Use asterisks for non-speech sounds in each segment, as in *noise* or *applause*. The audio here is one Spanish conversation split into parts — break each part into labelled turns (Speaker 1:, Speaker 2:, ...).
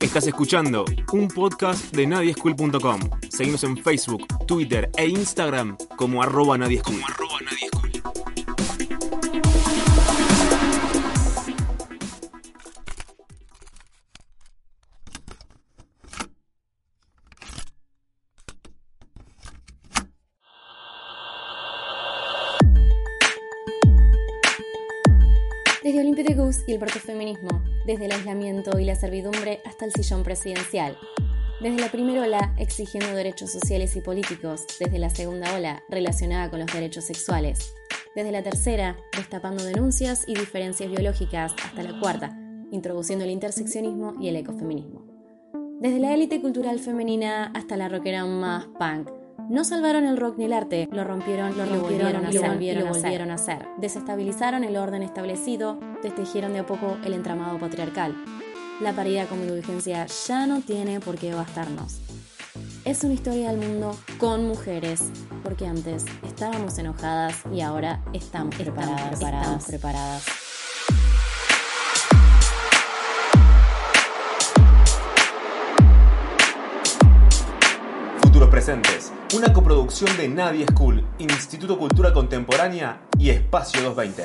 Speaker 1: Estás escuchando un podcast de nadieschool.com. Seguimos en Facebook, Twitter e Instagram como arroba nadieschool.
Speaker 2: Y el protofeminismo, desde el aislamiento y la servidumbre hasta el sillón presidencial. Desde la primera ola exigiendo derechos sociales y políticos, desde la segunda ola relacionada con los derechos sexuales, desde la tercera destapando denuncias y diferencias biológicas hasta la cuarta introduciendo el interseccionismo y el ecofeminismo. Desde la élite cultural femenina hasta la rockera más punk, no salvaron el rock ni el arte, lo rompieron, lo, lo volvieron, a, hacer, y lo volvieron a hacer. Desestabilizaron el orden establecido, destejieron de a poco el entramado patriarcal. La paridad como indulgencia ya no tiene por qué bastarnos. Es una historia del mundo con mujeres, porque antes estábamos enojadas y ahora estamos preparadas, preparadas, preparadas.
Speaker 1: Presentes, una coproducción de Nadie School, Instituto Cultura Contemporánea y Espacio 220.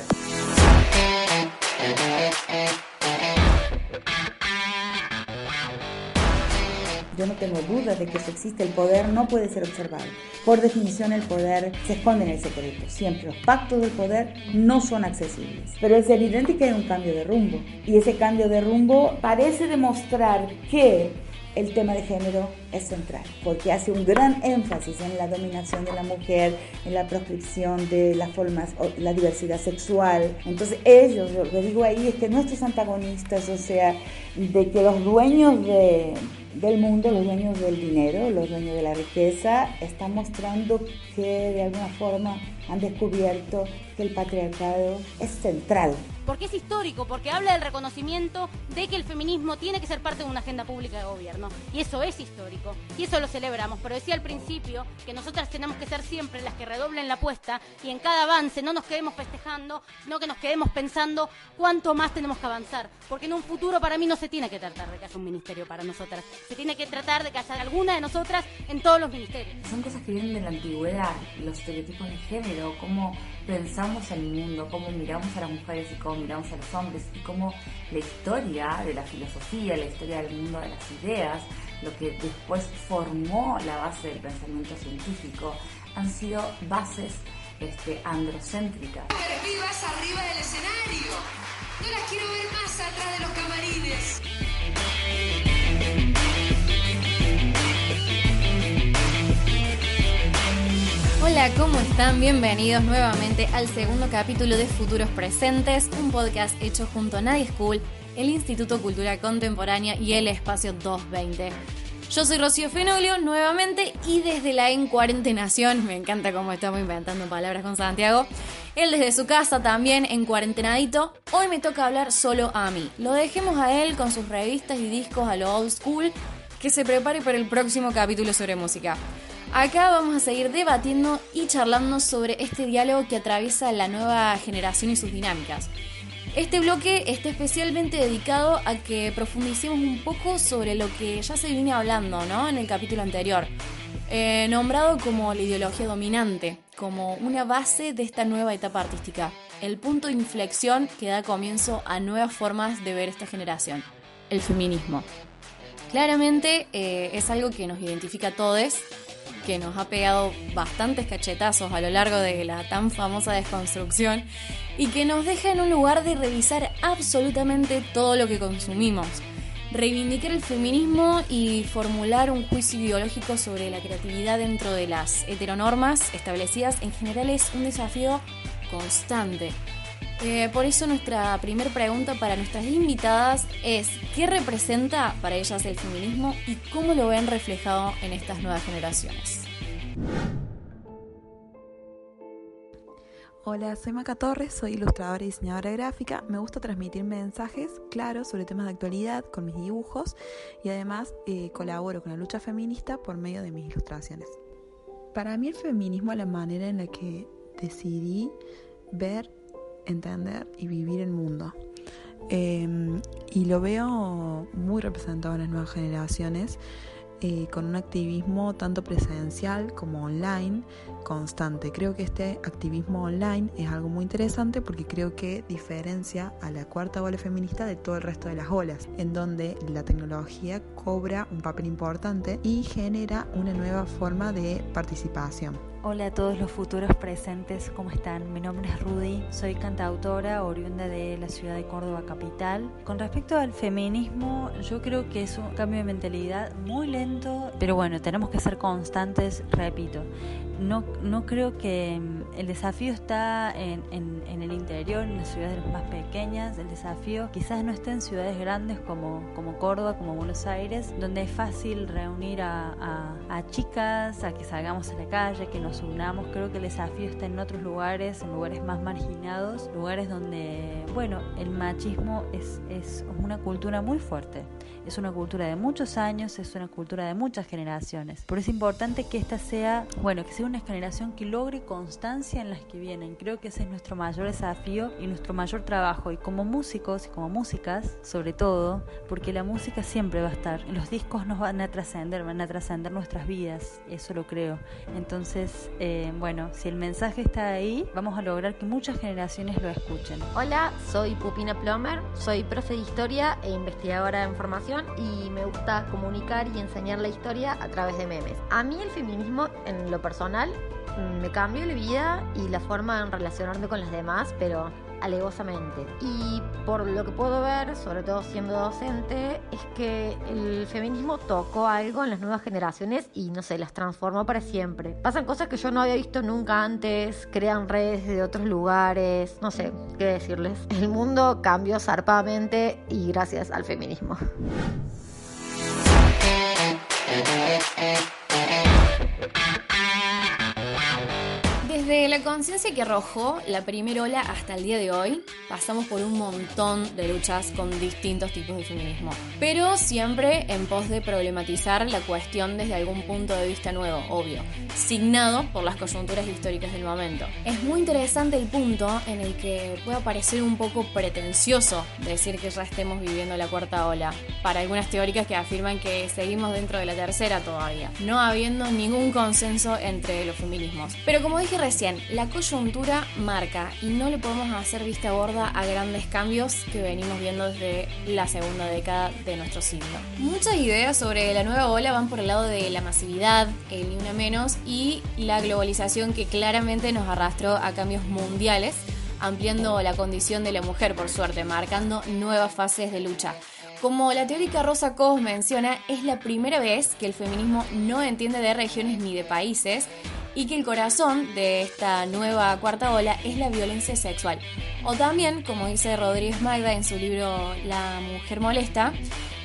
Speaker 3: Yo no tengo duda de que si existe el poder no puede ser observado. Por definición el poder se esconde en el secreto. Siempre los pactos del poder no son accesibles. Pero es evidente que hay un cambio de rumbo. Y ese cambio de rumbo parece demostrar que el tema de género es central, porque hace un gran énfasis en la dominación de la mujer, en la proscripción de las formas, la diversidad sexual. Entonces ellos, lo que digo ahí es que nuestros antagonistas, o sea, de que los dueños de, del mundo, los dueños del dinero, los dueños de la riqueza, están mostrando que de alguna forma han descubierto que el patriarcado es central
Speaker 4: porque es histórico, porque habla del reconocimiento de que el feminismo tiene que ser parte de una agenda pública de gobierno. Y eso es histórico, y eso lo celebramos. Pero decía al principio que nosotras tenemos que ser siempre las que redoblen la apuesta y en cada avance no nos quedemos festejando, sino que nos quedemos pensando cuánto más tenemos que avanzar. Porque en un futuro para mí no se tiene que tratar de que haya un ministerio para nosotras, se tiene que tratar de que haya alguna de nosotras en todos los ministerios.
Speaker 5: Son cosas que vienen de la antigüedad, los estereotipos de género, cómo pensamos en el mundo, cómo miramos a las mujeres y cómo miramos a los hombres y cómo la historia de la filosofía, la historia del mundo de las ideas, lo que después formó la base del pensamiento científico, han sido bases este, androcéntricas.
Speaker 6: No las quiero ver más atrás de los camarines.
Speaker 2: Hola, ¿cómo están? Bienvenidos nuevamente al segundo capítulo de Futuros Presentes, un podcast hecho junto a Nadie School, el Instituto Cultura Contemporánea y el Espacio 220. Yo soy Rocío Fenoglio nuevamente y desde la En Cuarentenación, me encanta cómo estamos inventando palabras con Santiago, él desde su casa también en cuarentenadito, hoy me toca hablar solo a mí. Lo dejemos a él con sus revistas y discos a lo old school, que se prepare para el próximo capítulo sobre música. Acá vamos a seguir debatiendo y charlando sobre este diálogo que atraviesa la nueva generación y sus dinámicas. Este bloque está especialmente dedicado a que profundicemos un poco sobre lo que ya se viene hablando ¿no? en el capítulo anterior, eh, nombrado como la ideología dominante, como una base de esta nueva etapa artística, el punto de inflexión que da comienzo a nuevas formas de ver esta generación, el feminismo. Claramente eh, es algo que nos identifica a todos que nos ha pegado bastantes cachetazos a lo largo de la tan famosa desconstrucción y que nos deja en un lugar de revisar absolutamente todo lo que consumimos. Reivindicar el feminismo y formular un juicio ideológico sobre la creatividad dentro de las heteronormas establecidas en general es un desafío constante. Eh, por eso nuestra primera pregunta para nuestras invitadas es ¿qué representa para ellas el feminismo y cómo lo ven reflejado en estas nuevas generaciones?
Speaker 7: Hola, soy Maca Torres, soy ilustradora y diseñadora gráfica. Me gusta transmitir mensajes claros sobre temas de actualidad con mis dibujos y además eh, colaboro con la lucha feminista por medio de mis ilustraciones. Para mí el feminismo es la manera en la que decidí ver entender y vivir el mundo. Em, y lo veo muy representado en las nuevas generaciones. Eh, con un activismo tanto presencial como online constante. Creo que este activismo online es algo muy interesante porque creo que diferencia a la cuarta ola feminista de todo el resto de las olas, en donde la tecnología cobra un papel importante y genera una nueva forma de participación.
Speaker 8: Hola a todos los futuros presentes, ¿cómo están? Mi nombre es Rudy, soy cantautora oriunda de la ciudad de Córdoba capital. Con respecto al feminismo, yo creo que es un cambio de mentalidad muy lento, pero bueno, tenemos que ser constantes, repito. No, no creo que mm, el desafío está en, el interior, en las ciudades más pequeñas. El desafío quizás no esté en ciudades grandes como, como Córdoba, como Buenos Aires, donde es fácil reunir a, a, a chicas, a que salgamos a la calle, que nos unamos. Creo que el desafío está en otros lugares, en lugares más marginados, lugares donde, bueno, el machismo es, es una cultura muy fuerte. Es una cultura de muchos años, es una cultura de muchas generaciones. Por eso es importante que esta sea, bueno, que sea una generación que logre constancia en las que vienen. Creo que ese es nuestro mayor desafío y nuestro mayor trabajo. Y como músicos y como músicas, sobre todo, porque la música siempre va a estar. Los discos nos van a trascender, van a trascender nuestras vidas. Eso lo creo. Entonces, eh, bueno, si el mensaje está ahí, vamos a lograr que muchas generaciones lo escuchen.
Speaker 9: Hola, soy Pupina Plomer, soy profe de historia e investigadora de y me gusta comunicar y enseñar la historia a través de memes. A mí el feminismo en lo personal me cambió la vida y la forma de relacionarme con las demás, pero alevosamente. Y por lo que puedo ver, sobre todo siendo docente, es que el feminismo tocó algo en las nuevas generaciones y no sé, las transformó para siempre. Pasan cosas que yo no había visto nunca antes, crean redes de otros lugares, no sé qué decirles. El mundo cambió zarpadamente y gracias al feminismo.
Speaker 2: Desde la conciencia que arrojó la primera ola hasta el día de hoy, pasamos por un montón de luchas con distintos tipos de feminismo, pero siempre en pos de problematizar la cuestión desde algún punto de vista nuevo, obvio, signado por las coyunturas históricas del momento. Es muy interesante el punto en el que puede parecer un poco pretencioso decir que ya estemos viviendo la cuarta ola, para algunas teóricas que afirman que seguimos dentro de la tercera todavía, no habiendo ningún consenso entre los feminismos. Pero como dije recién, la coyuntura marca y no le podemos hacer vista gorda a grandes cambios que venimos viendo desde la segunda década de nuestro siglo. Muchas ideas sobre la nueva ola van por el lado de la masividad, el ni una menos y la globalización que claramente nos arrastró a cambios mundiales, ampliando la condición de la mujer por suerte, marcando nuevas fases de lucha. Como la teórica Rosa Cos menciona, es la primera vez que el feminismo no entiende de regiones ni de países y que el corazón de esta nueva cuarta ola es la violencia sexual. O también, como dice Rodríguez Magda en su libro La mujer molesta,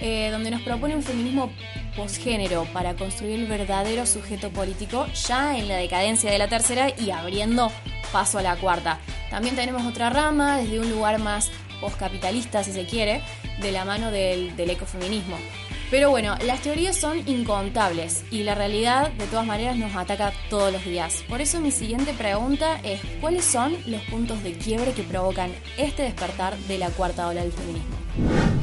Speaker 2: eh, donde nos propone un feminismo posgénero para construir el verdadero sujeto político ya en la decadencia de la tercera y abriendo paso a la cuarta. También tenemos otra rama desde un lugar más poscapitalista, si se quiere, de la mano del ecofeminismo. Pero bueno, las teorías son incontables y la realidad de todas maneras nos ataca todos los días. Por eso mi siguiente pregunta es, ¿cuáles son los puntos de quiebre que provocan este despertar de la cuarta ola del feminismo?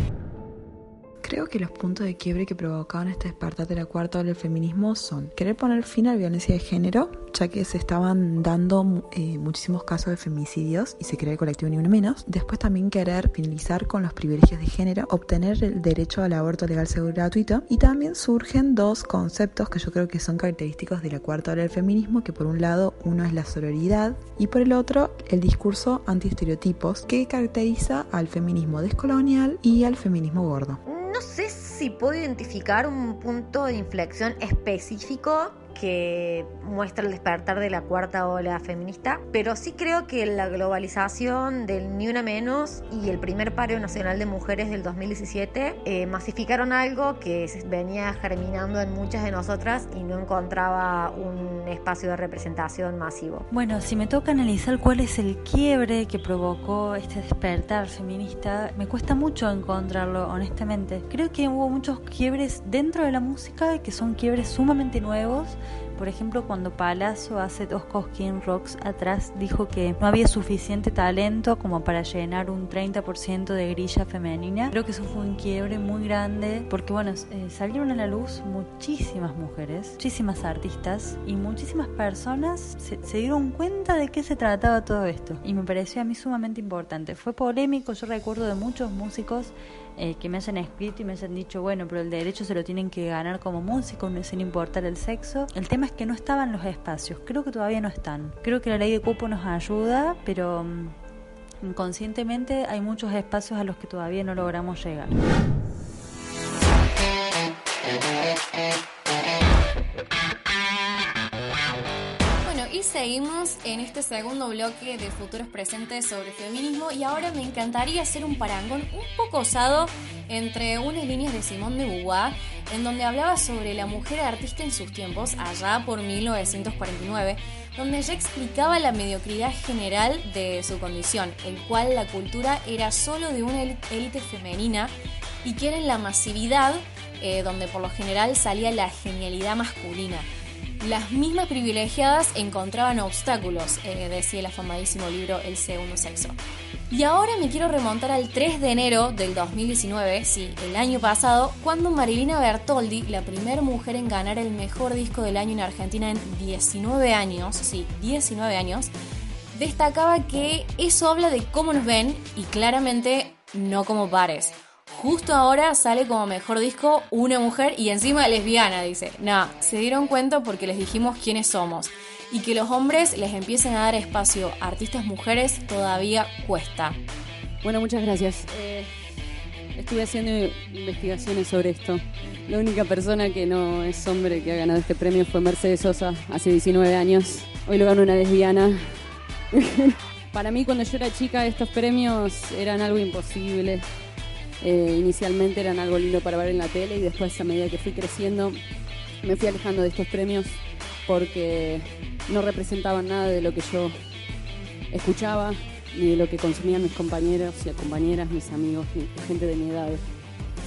Speaker 7: Creo que los puntos de quiebre que provocaban este despertar de la cuarta ola del feminismo son querer poner fin a la violencia de género, ya que se estaban dando eh, muchísimos casos de femicidios y se crea el colectivo Ni Uno Menos. Después también querer finalizar con los privilegios de género, obtener el derecho al aborto legal, seguro y gratuito. Y también surgen dos conceptos que yo creo que son característicos de la cuarta ola del feminismo, que por un lado uno es la sororidad y por el otro el discurso anti-estereotipos que caracteriza al feminismo descolonial y al feminismo gordo
Speaker 9: no sé si puedo identificar un punto de inflexión específico que muestra el despertar de la cuarta ola feminista, pero sí creo que la globalización del Ni Una Menos y el primer paro nacional de mujeres del 2017 eh, masificaron algo que venía germinando en muchas de nosotras y no encontraba un espacio de representación masivo.
Speaker 8: Bueno, si me toca analizar cuál es el quiebre que provocó este despertar feminista, me cuesta mucho encontrarlo, honestamente. Creo que hubo muchos quiebres dentro de la música que son quiebres sumamente nuevos Por ejemplo, cuando Palazzo hace dos Cosquín Rocks atrás dijo que no había suficiente talento como para llenar un 30% de grilla femenina, creo que eso fue un quiebre muy grande porque, bueno, eh, salieron a la luz muchísimas mujeres, muchísimas artistas y muchísimas personas se, se dieron cuenta de qué se trataba todo esto. Y me pareció a mí sumamente importante. Fue polémico, yo recuerdo de muchos músicos eh, que me hayan escrito y me hayan dicho, bueno, pero el derecho se lo tienen que ganar como músico, sin importar el sexo. El tema es que no estaban los espacios, creo que todavía no están. Creo que la ley de cupo nos ayuda, pero mm, inconscientemente hay muchos espacios a los que todavía no logramos llegar.
Speaker 2: Seguimos en este segundo bloque de Futuros Presentes sobre feminismo y ahora me encantaría hacer un parangón un poco osado entre unas líneas de Simón de Beauvoir en donde hablaba sobre la mujer artista en sus tiempos, allá por 1949, donde ya explicaba la mediocridad general de su condición, el cual la cultura era solo de una élite femenina y que era en la masividad eh, donde por lo general salía la genialidad masculina. Las mismas privilegiadas encontraban obstáculos, eh, decía el afamadísimo libro El Segundo Sexo. Y ahora me quiero remontar al 3 de enero del 2019, sí, el año pasado, cuando Marilina Bertoldi, la primera mujer en ganar el mejor disco del año en Argentina en 19 años, sí, 19 años, destacaba que eso habla de cómo nos ven y claramente no como pares. Justo ahora sale como mejor disco una mujer y encima lesbiana, dice. No, se dieron cuenta porque les dijimos quiénes somos. Y que los hombres les empiecen a dar espacio a artistas mujeres todavía cuesta.
Speaker 10: Bueno, muchas gracias. Eh, estuve haciendo investigaciones sobre esto. La única persona que no es hombre que ha ganado este premio fue Mercedes Sosa hace 19 años. Hoy lo ganó una lesbiana. *laughs* Para mí cuando yo era chica estos premios eran algo imposible. Eh, inicialmente eran algo lindo para ver en la tele y después a medida que fui creciendo me fui alejando de estos premios porque no representaban nada de lo que yo escuchaba ni de lo que consumían mis compañeros y compañeras, mis amigos, gente de mi edad.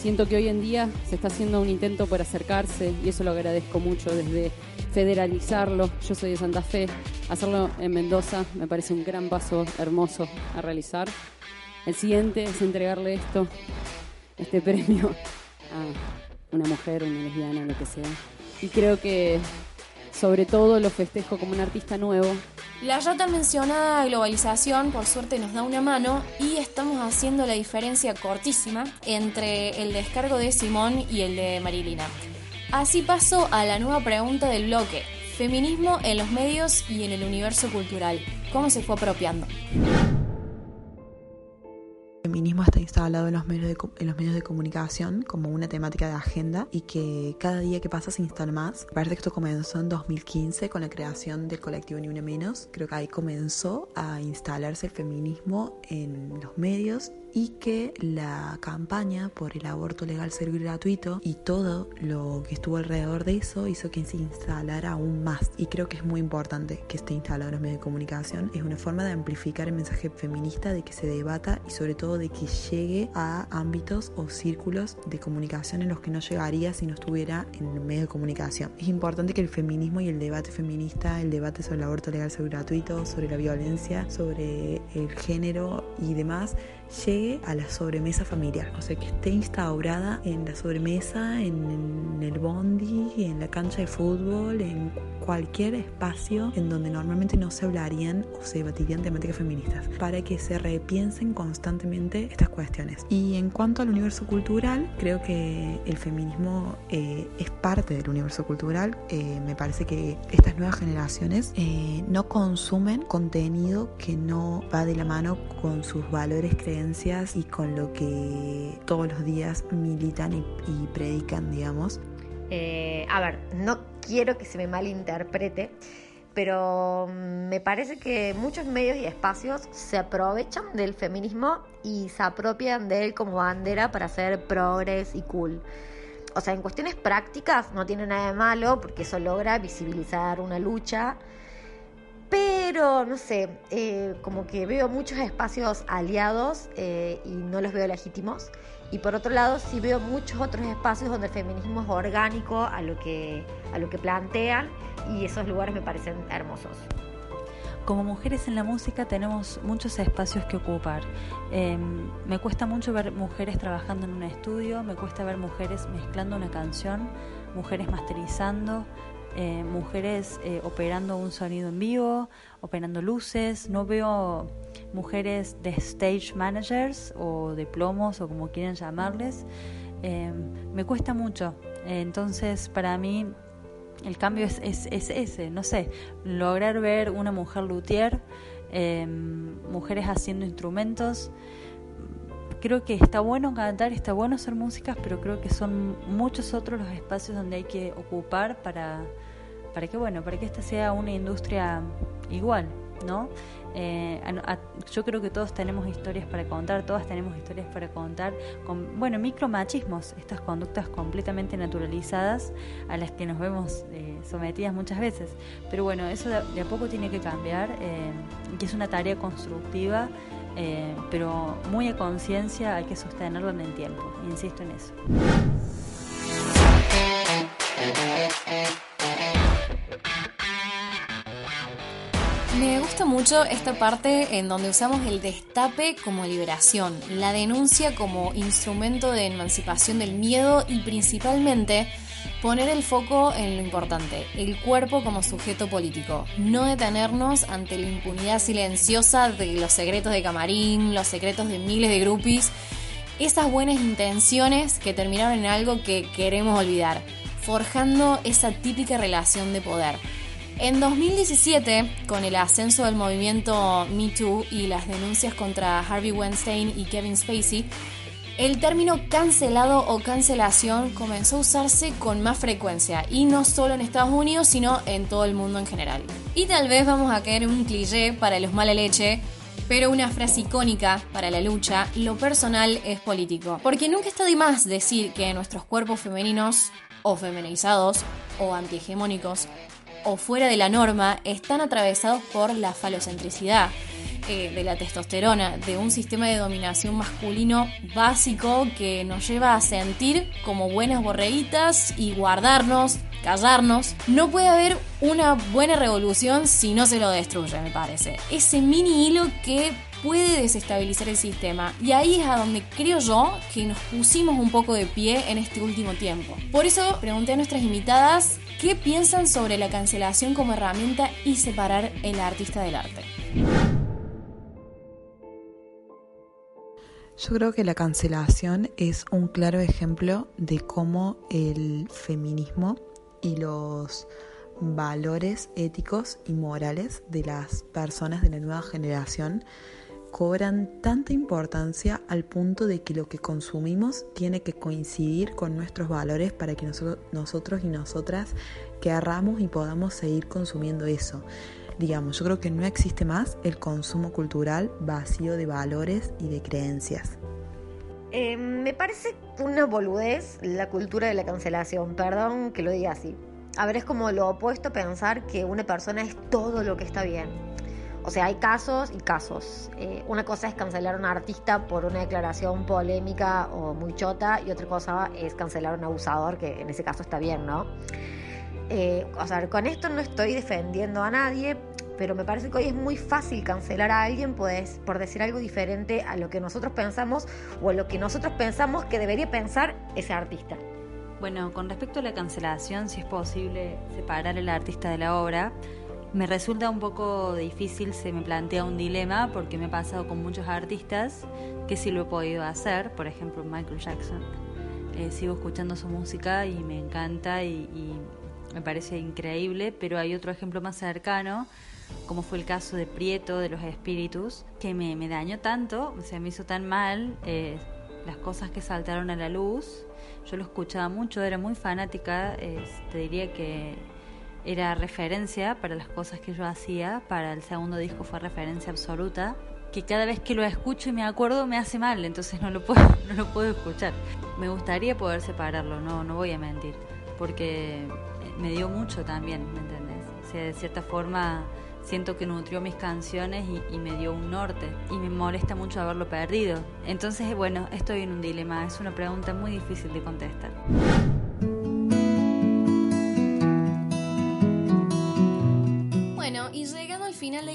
Speaker 10: Siento que hoy en día se está haciendo un intento por acercarse y eso lo agradezco mucho desde federalizarlo. Yo soy de Santa Fe, hacerlo en Mendoza me parece un gran paso hermoso a realizar. El siguiente es entregarle esto, este premio, a una mujer, una lesbiana, lo que sea. Y creo que sobre todo lo festejo como un artista nuevo.
Speaker 2: La ya tan mencionada globalización, por suerte, nos da una mano y estamos haciendo la diferencia cortísima entre el descargo de Simón y el de Marilina. Así paso a la nueva pregunta del bloque. Feminismo en los medios y en el universo cultural. ¿Cómo se fue apropiando?
Speaker 7: Feminismo está instalado en los, medios de, en los medios de comunicación como una temática de agenda y que cada día que pasa se instala más. Parece que esto comenzó en 2015 con la creación del colectivo Ni Una Menos. Creo que ahí comenzó a instalarse el feminismo en los medios y que la campaña por el aborto legal, seguro y gratuito y todo lo que estuvo alrededor de eso hizo que se instalara aún más. Y creo que es muy importante que esté instalado en los medios de comunicación. Es una forma de amplificar el mensaje feminista, de que se debata y sobre todo de que llegue a ámbitos o círculos de comunicación en los que no llegaría si no estuviera en el medio de comunicación. Es importante que el feminismo y el debate feminista, el debate sobre el aborto legal, seguro gratuito, sobre la violencia, sobre el género y demás, llegue a la sobremesa familiar, o sea, que esté instaurada en la sobremesa, en, el bondi, en la cancha de fútbol, en cualquier espacio en donde normalmente no se hablarían o se debatirían temáticas feministas, para que se repiensen constantemente estas cuestiones. Y en cuanto al universo cultural, creo que el feminismo eh, es parte del universo cultural. Eh, me parece que estas nuevas generaciones eh, no consumen contenido que no va de la mano con sus valores creencias y con lo que todos los días militan y, y predican, digamos.
Speaker 9: a ver, no quiero que se me malinterprete, pero mm, me parece que muchos medios y espacios se aprovechan del feminismo y se apropian de él como bandera para hacer progres y cool. O sea, en cuestiones prácticas no tiene nada de malo porque eso logra visibilizar una lucha, pero no sé, eh, como que veo muchos espacios aliados eh, y no los veo legítimos. Y por otro lado, sí veo muchos otros espacios donde el feminismo es orgánico a lo que, a lo que plantean y esos lugares me parecen hermosos.
Speaker 8: Como mujeres en la música tenemos muchos espacios que ocupar. Em, me cuesta mucho ver mujeres trabajando en un estudio, me cuesta ver mujeres mezclando una canción, mujeres masterizando, eh, mujeres eh, operando un sonido en vivo, operando luces. No veo mujeres de stage managers o de plomos o como quieran llamarles. Eh, me cuesta mucho. Entonces, para mí, el cambio es, es, ese, no sé, lograr ver una mujer luthier, mujeres haciendo instrumentos. Creo que está bueno cantar, está bueno hacer músicas, pero creo que son muchos otros los espacios donde hay que ocupar para, para que bueno, para que esta sea una industria igual, ¿no? Eh, yo creo que todos tenemos historias para contar, todas tenemos historias para contar con, bueno, micromachismos, estas conductas completamente naturalizadas a las que nos vemos eh, sometidas muchas veces. Pero bueno, eso de, a poco tiene que cambiar, eh, que es una tarea constructiva, pero muy a conciencia hay que sostenerlo en el tiempo, insisto en eso.
Speaker 2: Me gusta mucho esta parte en donde usamos el destape como liberación, la denuncia como instrumento de emancipación del miedo y principalmente poner el foco en lo importante, el cuerpo como sujeto político, no detenernos ante la impunidad silenciosa de los secretos de camarín, los secretos de miles de grupis, esas buenas intenciones que terminaron en algo que queremos olvidar, forjando esa típica relación de poder. En 2017, con el ascenso del movimiento Me Too y las denuncias contra Harvey Weinstein y Kevin Spacey, el término cancelado o cancelación comenzó a usarse con más frecuencia, y no solo en Estados Unidos, sino en todo el mundo en general. Y tal vez vamos a caer en un cliché para los mala leche, pero una frase icónica para la lucha, lo personal es político. Porque nunca está de más decir que nuestros cuerpos femeninos, o feminizados, o antihegemónicos, o fuera de la norma están atravesados por la falocentricidad eh, de la testosterona, de un sistema de dominación masculino básico que nos lleva a sentir como buenas borreguitas y guardarnos, callarnos. No puede haber una buena revolución si no se lo destruye, me parece. Ese mini hilo que puede desestabilizar el sistema. Y ahí es a donde creo yo que nos pusimos un poco de pie en este último tiempo. Por eso pregunté a nuestras invitadas qué piensan sobre la cancelación como herramienta y separar el artista del arte.
Speaker 7: Yo creo que la cancelación es un claro ejemplo de cómo el feminismo y los valores éticos y morales de las personas de la nueva generación cobran tanta importancia al punto de que lo que consumimos tiene que coincidir con nuestros valores para que nosotros, y nosotras querramos y podamos seguir consumiendo eso. Digamos, yo creo que no existe más el consumo cultural vacío de valores y de creencias.
Speaker 9: Eh, me parece una boludez la cultura de la cancelación, perdón que lo diga así. A ver, es como lo opuesto a pensar que una persona es todo lo que está bien. O sea, hay casos y casos. Eh, una cosa es cancelar a un artista por una declaración polémica o muy chota y otra cosa es cancelar a un abusador, que en ese caso está bien, ¿no? Eh, o sea, con esto no estoy defendiendo a nadie, pero me parece que hoy es muy fácil cancelar a alguien pues, por decir algo diferente a lo que nosotros pensamos o a lo que nosotros pensamos que debería pensar ese artista.
Speaker 8: Bueno, con respecto a la cancelación, si es posible separar el artista de la obra, me resulta un poco difícil, se me plantea un dilema porque me ha pasado con muchos artistas que sí lo he podido hacer, por ejemplo Michael Jackson. Eh, sigo escuchando su música y me encanta y, me parece increíble, pero hay otro ejemplo más cercano, como fue el caso de Prieto de los Espíritus, que me, dañó tanto, o sea, me hizo tan mal eh, las cosas que saltaron a la luz. Yo lo escuchaba mucho, era muy fanática, te diría que era referencia para las cosas que yo hacía, para el segundo disco fue referencia absoluta, que cada vez que lo escucho y me acuerdo me hace mal, entonces no lo puedo, *laughs* no lo puedo escuchar. Me gustaría poder separarlo, no, no voy a mentir, porque me dio mucho también, ¿me entendés? O sea, de cierta forma siento que nutrió mis canciones y, y me dio un norte. Y me molesta mucho haberlo perdido. Entonces, bueno, estoy en un dilema. Es una pregunta muy difícil de contestar.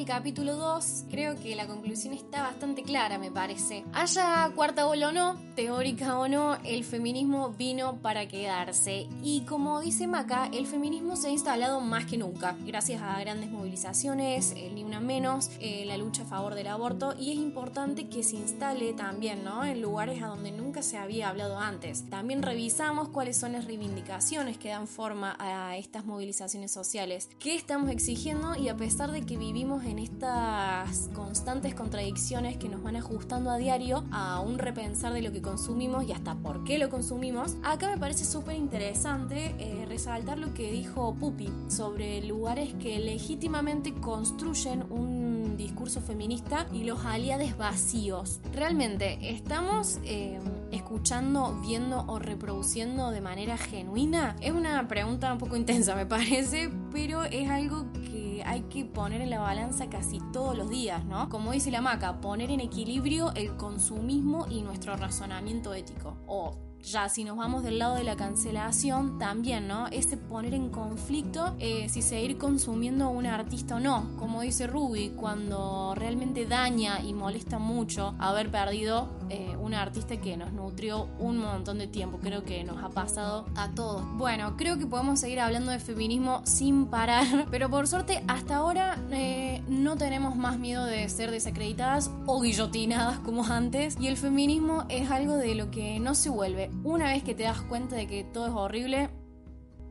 Speaker 2: Capítulo 2, creo que la conclusión está bastante clara, me parece. Haya cuarta ola o no, teórica o no, el feminismo vino para quedarse. Y como dice Maca, el feminismo se ha instalado más que nunca, gracias a grandes movilizaciones, el Ni Una Menos, eh, la lucha a favor del aborto, y es importante que se instale también, ¿no? En lugares a donde nunca se había hablado antes. También revisamos cuáles son las reivindicaciones que dan forma a estas movilizaciones sociales. ¿Qué estamos exigiendo? Y a pesar de que vivimos en estas constantes contradicciones que nos van ajustando a diario a un repensar de lo que consumimos y hasta por qué lo consumimos, acá me parece súper interesante eh, resaltar lo que dijo Pupi sobre lugares que legítimamente construyen un discurso feminista y los aliados vacíos. Realmente, ¿estamos eh, escuchando, viendo o reproduciendo de manera genuina? Es una pregunta un poco *laughs* intensa, me parece, pero es algo que hay que poner en la balanza casi todos los días, ¿no? Como dice la maca, poner en equilibrio el consumismo y nuestro razonamiento ético. O ya si nos vamos del lado de la cancelación, también, ¿no? Ese poner en conflicto eh, si seguir consumiendo a un artista o no. Como dice Ruby, cuando realmente daña y molesta mucho haber perdido eh, un artista que nos nutrió un montón de tiempo. Creo que nos ha pasado a todos. Bueno, creo que podemos seguir hablando de feminismo sin parar, *laughs* pero por suerte hasta ahora eh, no tenemos más miedo de ser desacreditadas o guillotinadas como antes. Y el feminismo es algo de lo que no se vuelve una vez que te das cuenta de que todo es horrible,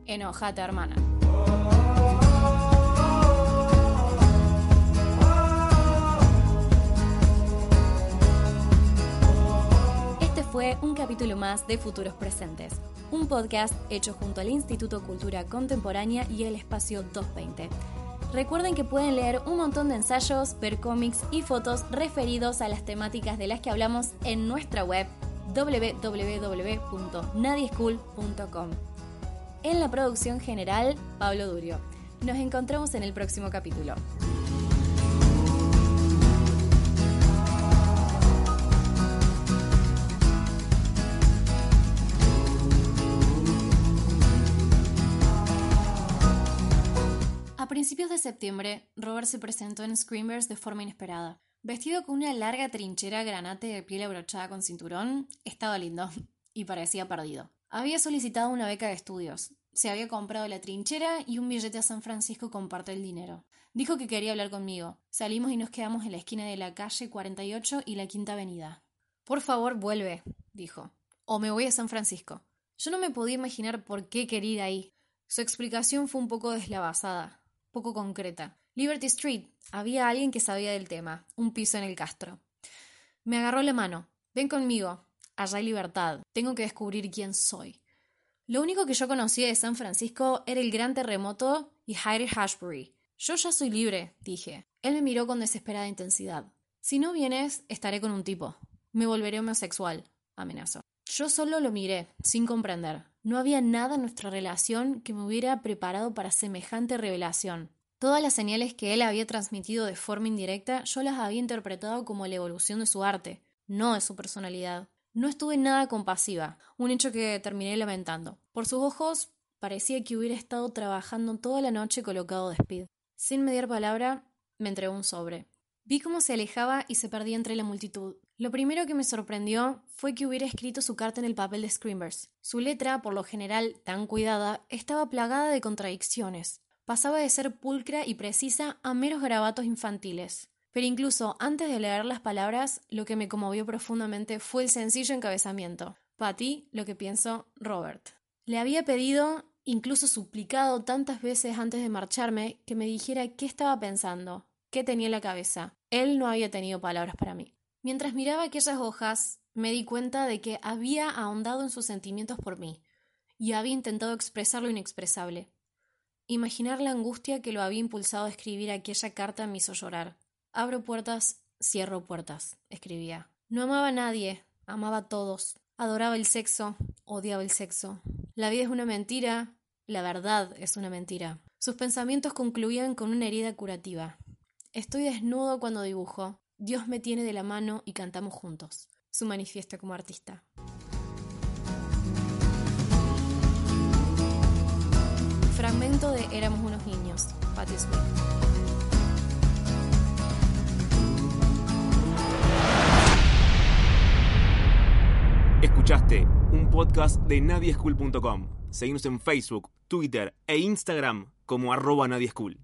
Speaker 2: enojate, hermana. Este fue un capítulo más de Futuros Presentes, un podcast hecho junto al Instituto Cultura Contemporánea y el Espacio 220. Recuerden que pueden leer un montón de ensayos, ver cómics y fotos referidos a las temáticas de las que hablamos en nuestra web www.nadieschool.com. En la producción general, Pablo Durio. Nos encontramos en el próximo capítulo. A principios de septiembre, Robert se presentó en Screamers de forma inesperada. Vestido con una larga trinchera granate de piel abrochada con cinturón, estaba lindo *laughs* y parecía perdido. Había solicitado una beca de estudios, se había comprado la trinchera y un billete a San Francisco con parte del dinero. Dijo que quería hablar conmigo. Salimos y nos quedamos en la esquina de la calle 48 y la Quinta Avenida. Por favor, vuelve, dijo, o me voy a San Francisco. Yo no me podía imaginar por qué quería ir ahí. Su explicación fue un poco deslavazada, poco concreta. Liberty Street. Había alguien que sabía del tema. Un piso en el Castro. Me agarró la mano. Ven conmigo. Allá hay libertad. Tengo que descubrir quién soy. Lo único que yo conocía de San Francisco era el gran terremoto y Hyde Ashbury. Yo ya soy libre, dije. Él me miró con desesperada intensidad. Si no vienes, estaré con un tipo. Me volveré homosexual, amenazó. Yo solo lo miré, sin comprender. No había nada en nuestra relación que me hubiera preparado para semejante revelación. Todas las señales que él había transmitido de forma indirecta yo las había interpretado como la evolución de su arte, no de su personalidad. No estuve nada compasiva, un hecho que terminé lamentando. Por sus ojos parecía que hubiera estado trabajando toda la noche colocado de speed. Sin mediar palabra, me entregó un sobre. Vi cómo se alejaba y se perdía entre la multitud. Lo primero que me sorprendió fue que hubiera escrito su carta en el papel de Screamers. Su letra, por lo general tan cuidada, estaba plagada de contradicciones pasaba de ser pulcra y precisa a meros garabatos infantiles. Pero incluso antes de leer las palabras, lo que me conmovió profundamente fue el sencillo encabezamiento. Patty, lo que pienso, Robert. Le había pedido, incluso suplicado tantas veces antes de marcharme, que me dijera qué estaba pensando, qué tenía en la cabeza. Él no había tenido palabras para mí. Mientras miraba aquellas hojas, me di cuenta de que había ahondado en sus sentimientos por mí, y había intentado expresar lo inexpresable. Imaginar la angustia que lo había impulsado a escribir aquella carta me hizo llorar. Abro puertas, cierro puertas, escribía. No amaba a nadie, amaba a todos. Adoraba el sexo, odiaba el sexo. La vida es una mentira, la verdad es una mentira. Sus pensamientos concluían con una herida curativa. Estoy desnudo cuando dibujo. Dios me tiene de la mano y cantamos juntos. Su manifiesto como artista. Fragmento de Éramos unos niños, Patti Smith.
Speaker 1: Escuchaste un podcast de nadieschool.com. Seguimos en Facebook, Twitter e Instagram como arroba nadieschool.